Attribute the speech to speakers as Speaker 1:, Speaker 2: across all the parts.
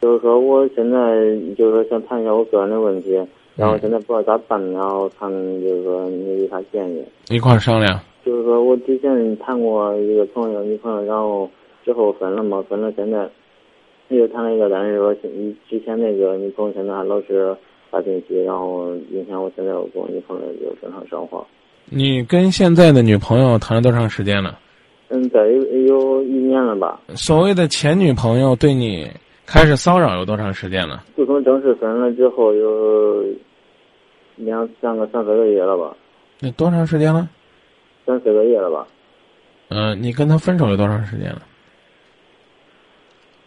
Speaker 1: 就是说我现在就是说想谈一下我个人的问题，然后现在不知道咋办，然后看就是说你有啥建议。
Speaker 2: 一块儿商量。
Speaker 1: 就是说我之前谈过一个朋友女朋友，然后之后分了嘛，分了现在又谈了一个，但是说之前那个女朋友现在还老是发信息，然后影响我现在我跟我女朋友就正常生活。
Speaker 2: 你跟现在的女朋友谈了多长时间了？
Speaker 1: 嗯，在有有一年了吧。
Speaker 2: 所谓的前女朋友对你开始骚扰有多长时间了？
Speaker 1: 自从正式分了之后，有两三个三四个月了吧。
Speaker 2: 那多长时间了？
Speaker 1: 三四个月了吧。
Speaker 2: 嗯，你跟他分手有多长时间了？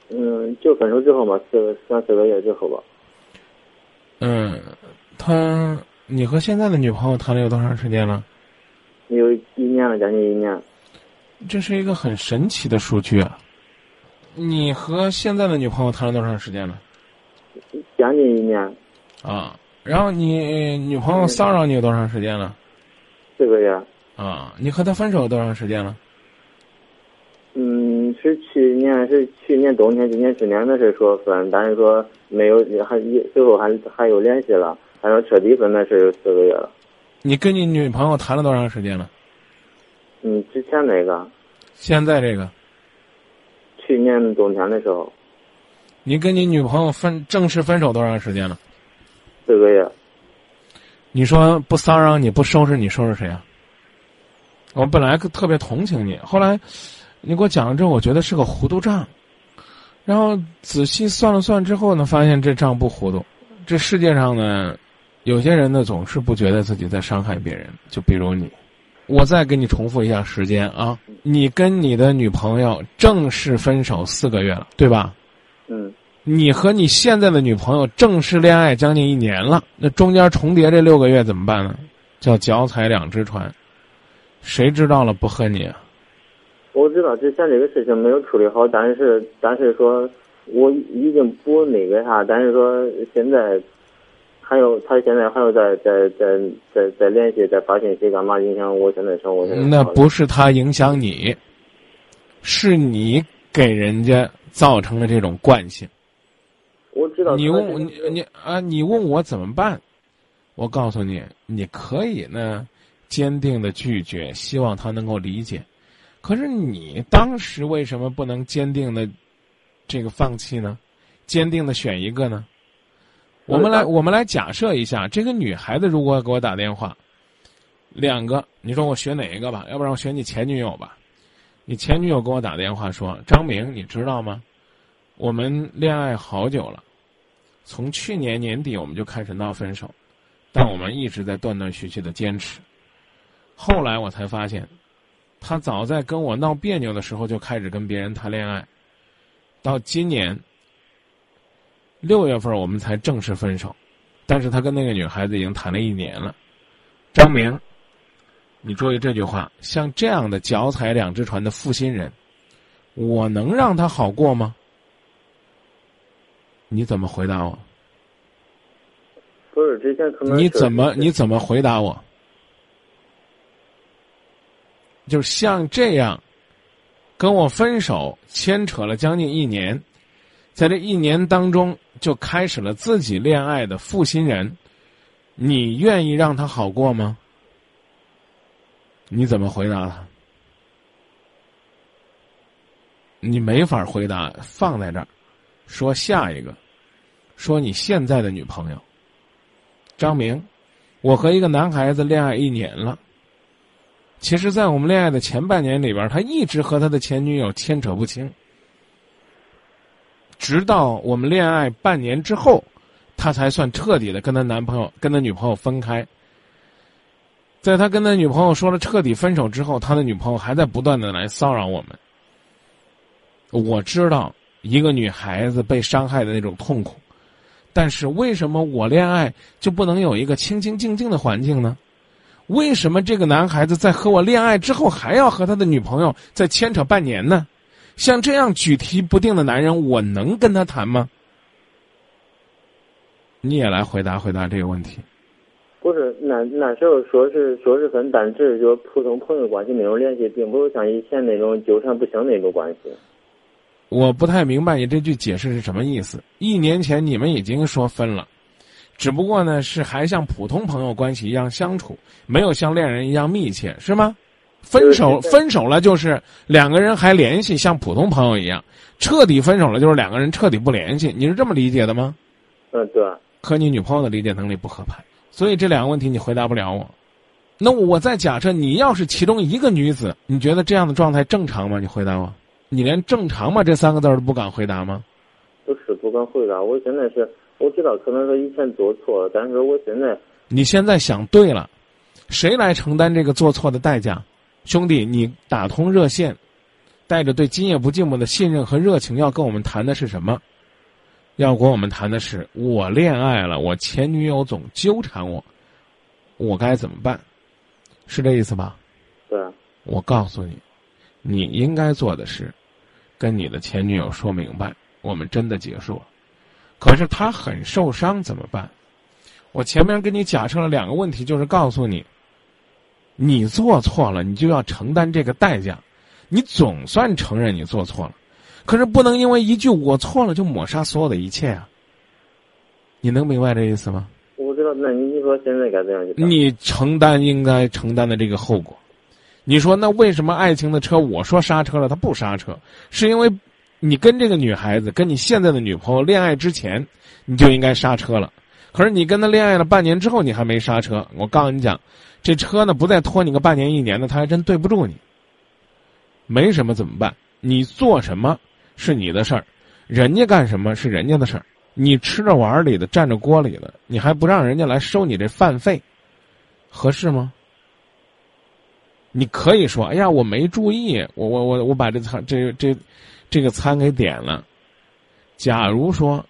Speaker 1: 嗯，就分手之后嘛，四三四个月之后吧。
Speaker 2: 嗯，他，你和现在的女朋友谈了有多长时间了？
Speaker 1: 有一年了，将近一年。
Speaker 2: 这是一个很神奇的数据啊！你和现在的女朋友谈了多长时间了？
Speaker 1: 将近一年。
Speaker 2: 啊，然后你女朋友骚扰你有多长时间了？
Speaker 1: 四个月。
Speaker 2: 啊，你和她分手有多长时间了？
Speaker 1: 嗯，是去年是去年冬天，今年春天的事说分，但是说没有，还最后还还有联系了，还说彻底分的是有四个月了。
Speaker 2: 你跟你女朋友谈了多长时间了？
Speaker 1: 嗯，之前那个，
Speaker 2: 现在这个，
Speaker 1: 去年冬天的时候，
Speaker 2: 你跟你女朋友分正式分手多长时间了？
Speaker 1: 四个月。
Speaker 2: 你说不骚扰你不收拾你收拾谁啊？我本来特别同情你，后来你给我讲了之后，我觉得是个糊涂账，然后仔细算了算之后呢，发现这账不糊涂。这世界上呢，有些人呢总是不觉得自己在伤害别人，就比如你。我再给你重复一下时间啊，你跟你的女朋友正式分手四个月了，对吧？
Speaker 1: 嗯。
Speaker 2: 你和你现在的女朋友正式恋爱将近一年了，那中间重叠这六个月怎么办呢？叫脚踩两只船，谁知道了不恨你啊？
Speaker 1: 我知道之前这个事情没有处理好，但是但是说我已经不那个啥，但是说现在。还有，他现在还有在在在在在联系，在发信息干嘛？影响我现在生活。
Speaker 2: 那不是他影响你，是你给人家造成了这种惯性。
Speaker 1: 我知道。
Speaker 2: 你问我，你你啊，你问我怎么办？我告诉你，你可以呢，坚定的拒绝，希望他能够理解。可是你当时为什么不能坚定的这个放弃呢？坚定的选一个呢？我们来，我们来假设一下，这个女孩子如果给我打电话，两个，你说我选哪一个吧？要不然我选你前女友吧。你前女友给我打电话说：“张明，你知道吗？我们恋爱好久了，从去年年底我们就开始闹分手，但我们一直在断断续续的坚持。后来我才发现，他早在跟我闹别扭的时候就开始跟别人谈恋爱，到今年。”六月份我们才正式分手，但是他跟那个女孩子已经谈了一年了。张明，你注意这句话，像这样的脚踩两只船的负心人，我能让他好过吗？你怎么回答我？
Speaker 1: 不是之前可能
Speaker 2: 你怎么你怎么回答我？就像这样，跟我分手牵扯了将近一年。在这一年当中，就开始了自己恋爱的负心人，你愿意让他好过吗？你怎么回答他？你没法回答，放在这儿，说下一个，说你现在的女朋友，张明，我和一个男孩子恋爱一年了。其实，在我们恋爱的前半年里边，他一直和他的前女友牵扯不清。直到我们恋爱半年之后，他才算彻底的跟他男朋友、跟他女朋友分开。在他跟他女朋友说了彻底分手之后，他的女朋友还在不断的来骚扰我们。我知道一个女孩子被伤害的那种痛苦，但是为什么我恋爱就不能有一个清清静静的环境呢？为什么这个男孩子在和我恋爱之后还要和他的女朋友再牵扯半年呢？像这样举棋不定的男人，我能跟他谈吗？你也来回答回答这个问题。
Speaker 1: 不是，那那时候说是说是分，但只是说普通朋友关系，没有联系，并不是像以前那种纠缠不清那种关系。
Speaker 2: 我不太明白你这句解释是什么意思。一年前你们已经说分了，只不过呢是还像普通朋友关系一样相处，没有像恋人一样密切，是吗？分手分手了就是两个人还联系，像普通朋友一样；彻底分手了就是两个人彻底不联系。你是这么理解的吗？
Speaker 1: 嗯，对。
Speaker 2: 和你女朋友的理解能力不合拍，所以这两个问题你回答不了我。那我再假设你要是其中一个女子，你觉得这样的状态正常吗？你回答我。你连“正常吗”这三个字都不敢回答吗？
Speaker 1: 不是不敢回答。我现在是我知道可能是以前做错了，但是我现在
Speaker 2: 你现在想对了，谁来承担这个做错的代价？兄弟，你打通热线，带着对今夜不寂寞的信任和热情，要跟我们谈的是什么？要跟我们谈的是我恋爱了，我前女友总纠缠我，我该怎么办？是这意思吧？
Speaker 1: 对。
Speaker 2: 我告诉你，你应该做的是，跟你的前女友说明白，我们真的结束了。可是他很受伤，怎么办？我前面跟你假设了两个问题，就是告诉你。你做错了，你就要承担这个代价。你总算承认你做错了，可是不能因为一句“我错了”就抹杀所有的一切啊！你能明白这意思吗？
Speaker 1: 我知道，那你说现在该怎样？
Speaker 2: 你承担应该承担的这个后果。你说那为什么爱情的车我说刹车了，他不刹车？是因为你跟这个女孩子，跟你现在的女朋友恋爱之前，你就应该刹车了。可是你跟他恋爱了半年之后，你还没刹车。我告诉你讲。这车呢，不再拖你个半年一年的，他还真对不住你。没什么怎么办？你做什么是你的事儿，人家干什么是人家的事儿。你吃着碗里的，占着锅里的，你还不让人家来收你这饭费，合适吗？你可以说：“哎呀，我没注意，我我我我把这餐这这这个餐给点了。”假如说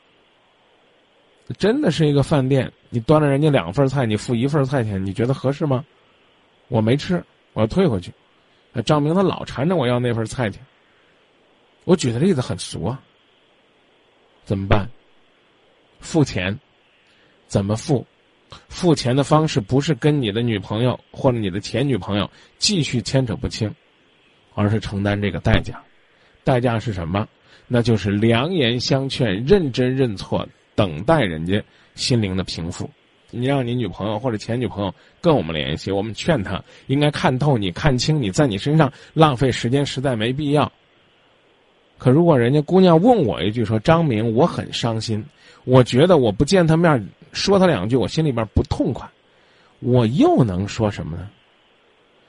Speaker 2: 真的是一个饭店。你端了人家两份菜，你付一份菜钱，你觉得合适吗？我没吃，我要退回去。张明他老缠着我要那份菜钱。我举的例子很俗啊，怎么办？付钱，怎么付？付钱的方式不是跟你的女朋友或者你的前女朋友继续牵扯不清，而是承担这个代价。代价是什么？那就是良言相劝，认真认错。等待人家心灵的平复，你让你女朋友或者前女朋友跟我们联系，我们劝她应该看透你、看清你在你身上浪费时间，实在没必要。可如果人家姑娘问我一句说：“张明，我很伤心，我觉得我不见他面说他两句，我心里边不痛快，我又能说什么呢？”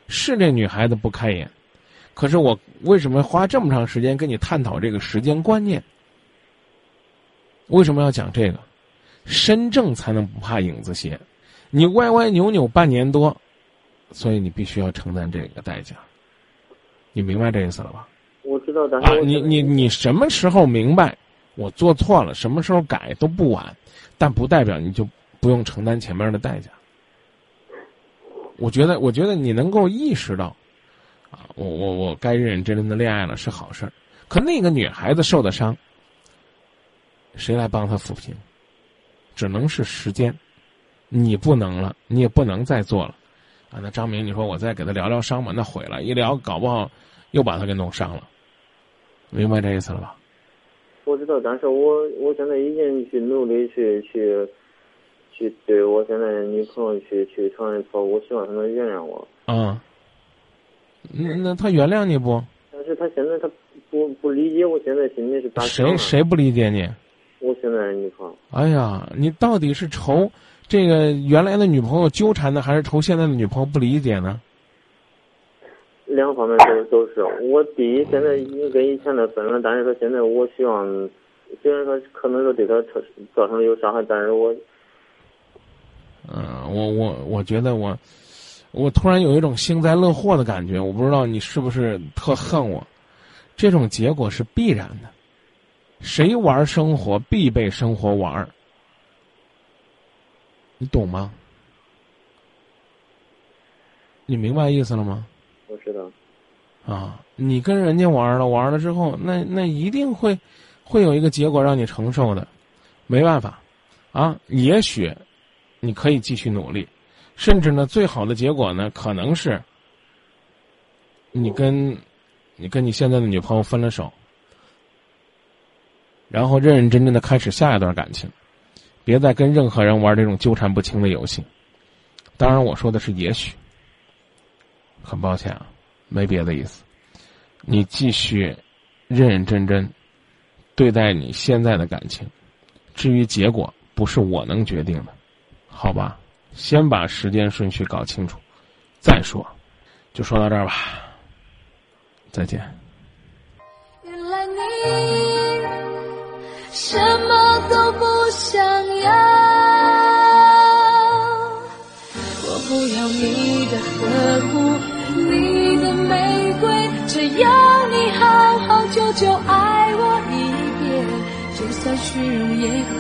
Speaker 2: 是这女孩子不开眼，可是我为什么花这么长时间跟你探讨这个时间观念？为什么要讲这个？身正才能不怕影子斜。你歪歪扭扭半年多，所以你必须要承担这个代价。你明白这意思了吧？
Speaker 1: 我知道，但是
Speaker 2: 啊，你你你什么时候明白我做错了，什么时候改都不晚，但不代表你就不用承担前面的代价。我觉得，我觉得你能够意识到，啊，我我我该认认真真的恋爱了是好事儿。可那个女孩子受的伤。谁来帮他抚平？只能是时间，你不能了，你也不能再做了，啊！那张明，你说我再给他疗疗伤吧，那毁了，一疗搞不好又把他给弄伤了，明白这意思了吧？
Speaker 1: 我知道，但是我我现在已经去努力去去去对我现在的女朋友去去承认错误，我希望她能原谅我。
Speaker 2: 啊，那那他原谅你不？
Speaker 1: 但是他现在他不不理解我现在心里是咋
Speaker 2: 想谁谁不理解你？
Speaker 1: 我现在的女朋友。
Speaker 2: 哎呀，你到底是愁这个原来的女朋友纠缠呢，还是愁现在的女朋友不理解呢？
Speaker 1: 两方面都都是。我第一，现在已经跟以前的分了，但是说现在我希望，虽然说可能说对他造成了有伤害，但是我，
Speaker 2: 嗯，我我我觉得我，我突然有一种幸灾乐祸的感觉。我不知道你是不是特恨我，这种结果是必然的。谁玩生活必被生活玩你懂吗？你明白意思了吗？
Speaker 1: 我知道。
Speaker 2: 啊，你跟人家玩了，玩了之后，那那一定会会有一个结果让你承受的，没办法，啊，也许你可以继续努力，甚至呢，最好的结果呢，可能是你跟你跟你现在的女朋友分了手。然后认认真真的开始下一段感情，别再跟任何人玩这种纠缠不清的游戏。当然，我说的是也许。很抱歉啊，没别的意思。你继续认认真真对待你现在的感情，至于结果，不是我能决定的，好吧？先把时间顺序搞清楚，再说。就说到这儿吧，再见。
Speaker 3: 原来你什么都不想要，我不要你的呵护，你的玫瑰，只要你好好久久爱我一遍，就算虚荣也好，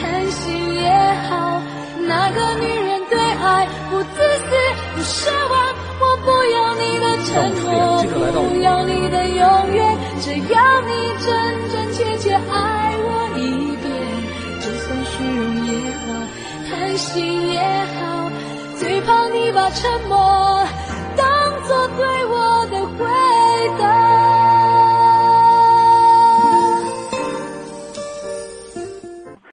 Speaker 3: 贪心也好，哪个女人对爱不自私不奢望，我不要你的承诺，不要你的永远，只要你真真切切也好，贪心也好，最怕你把沉默。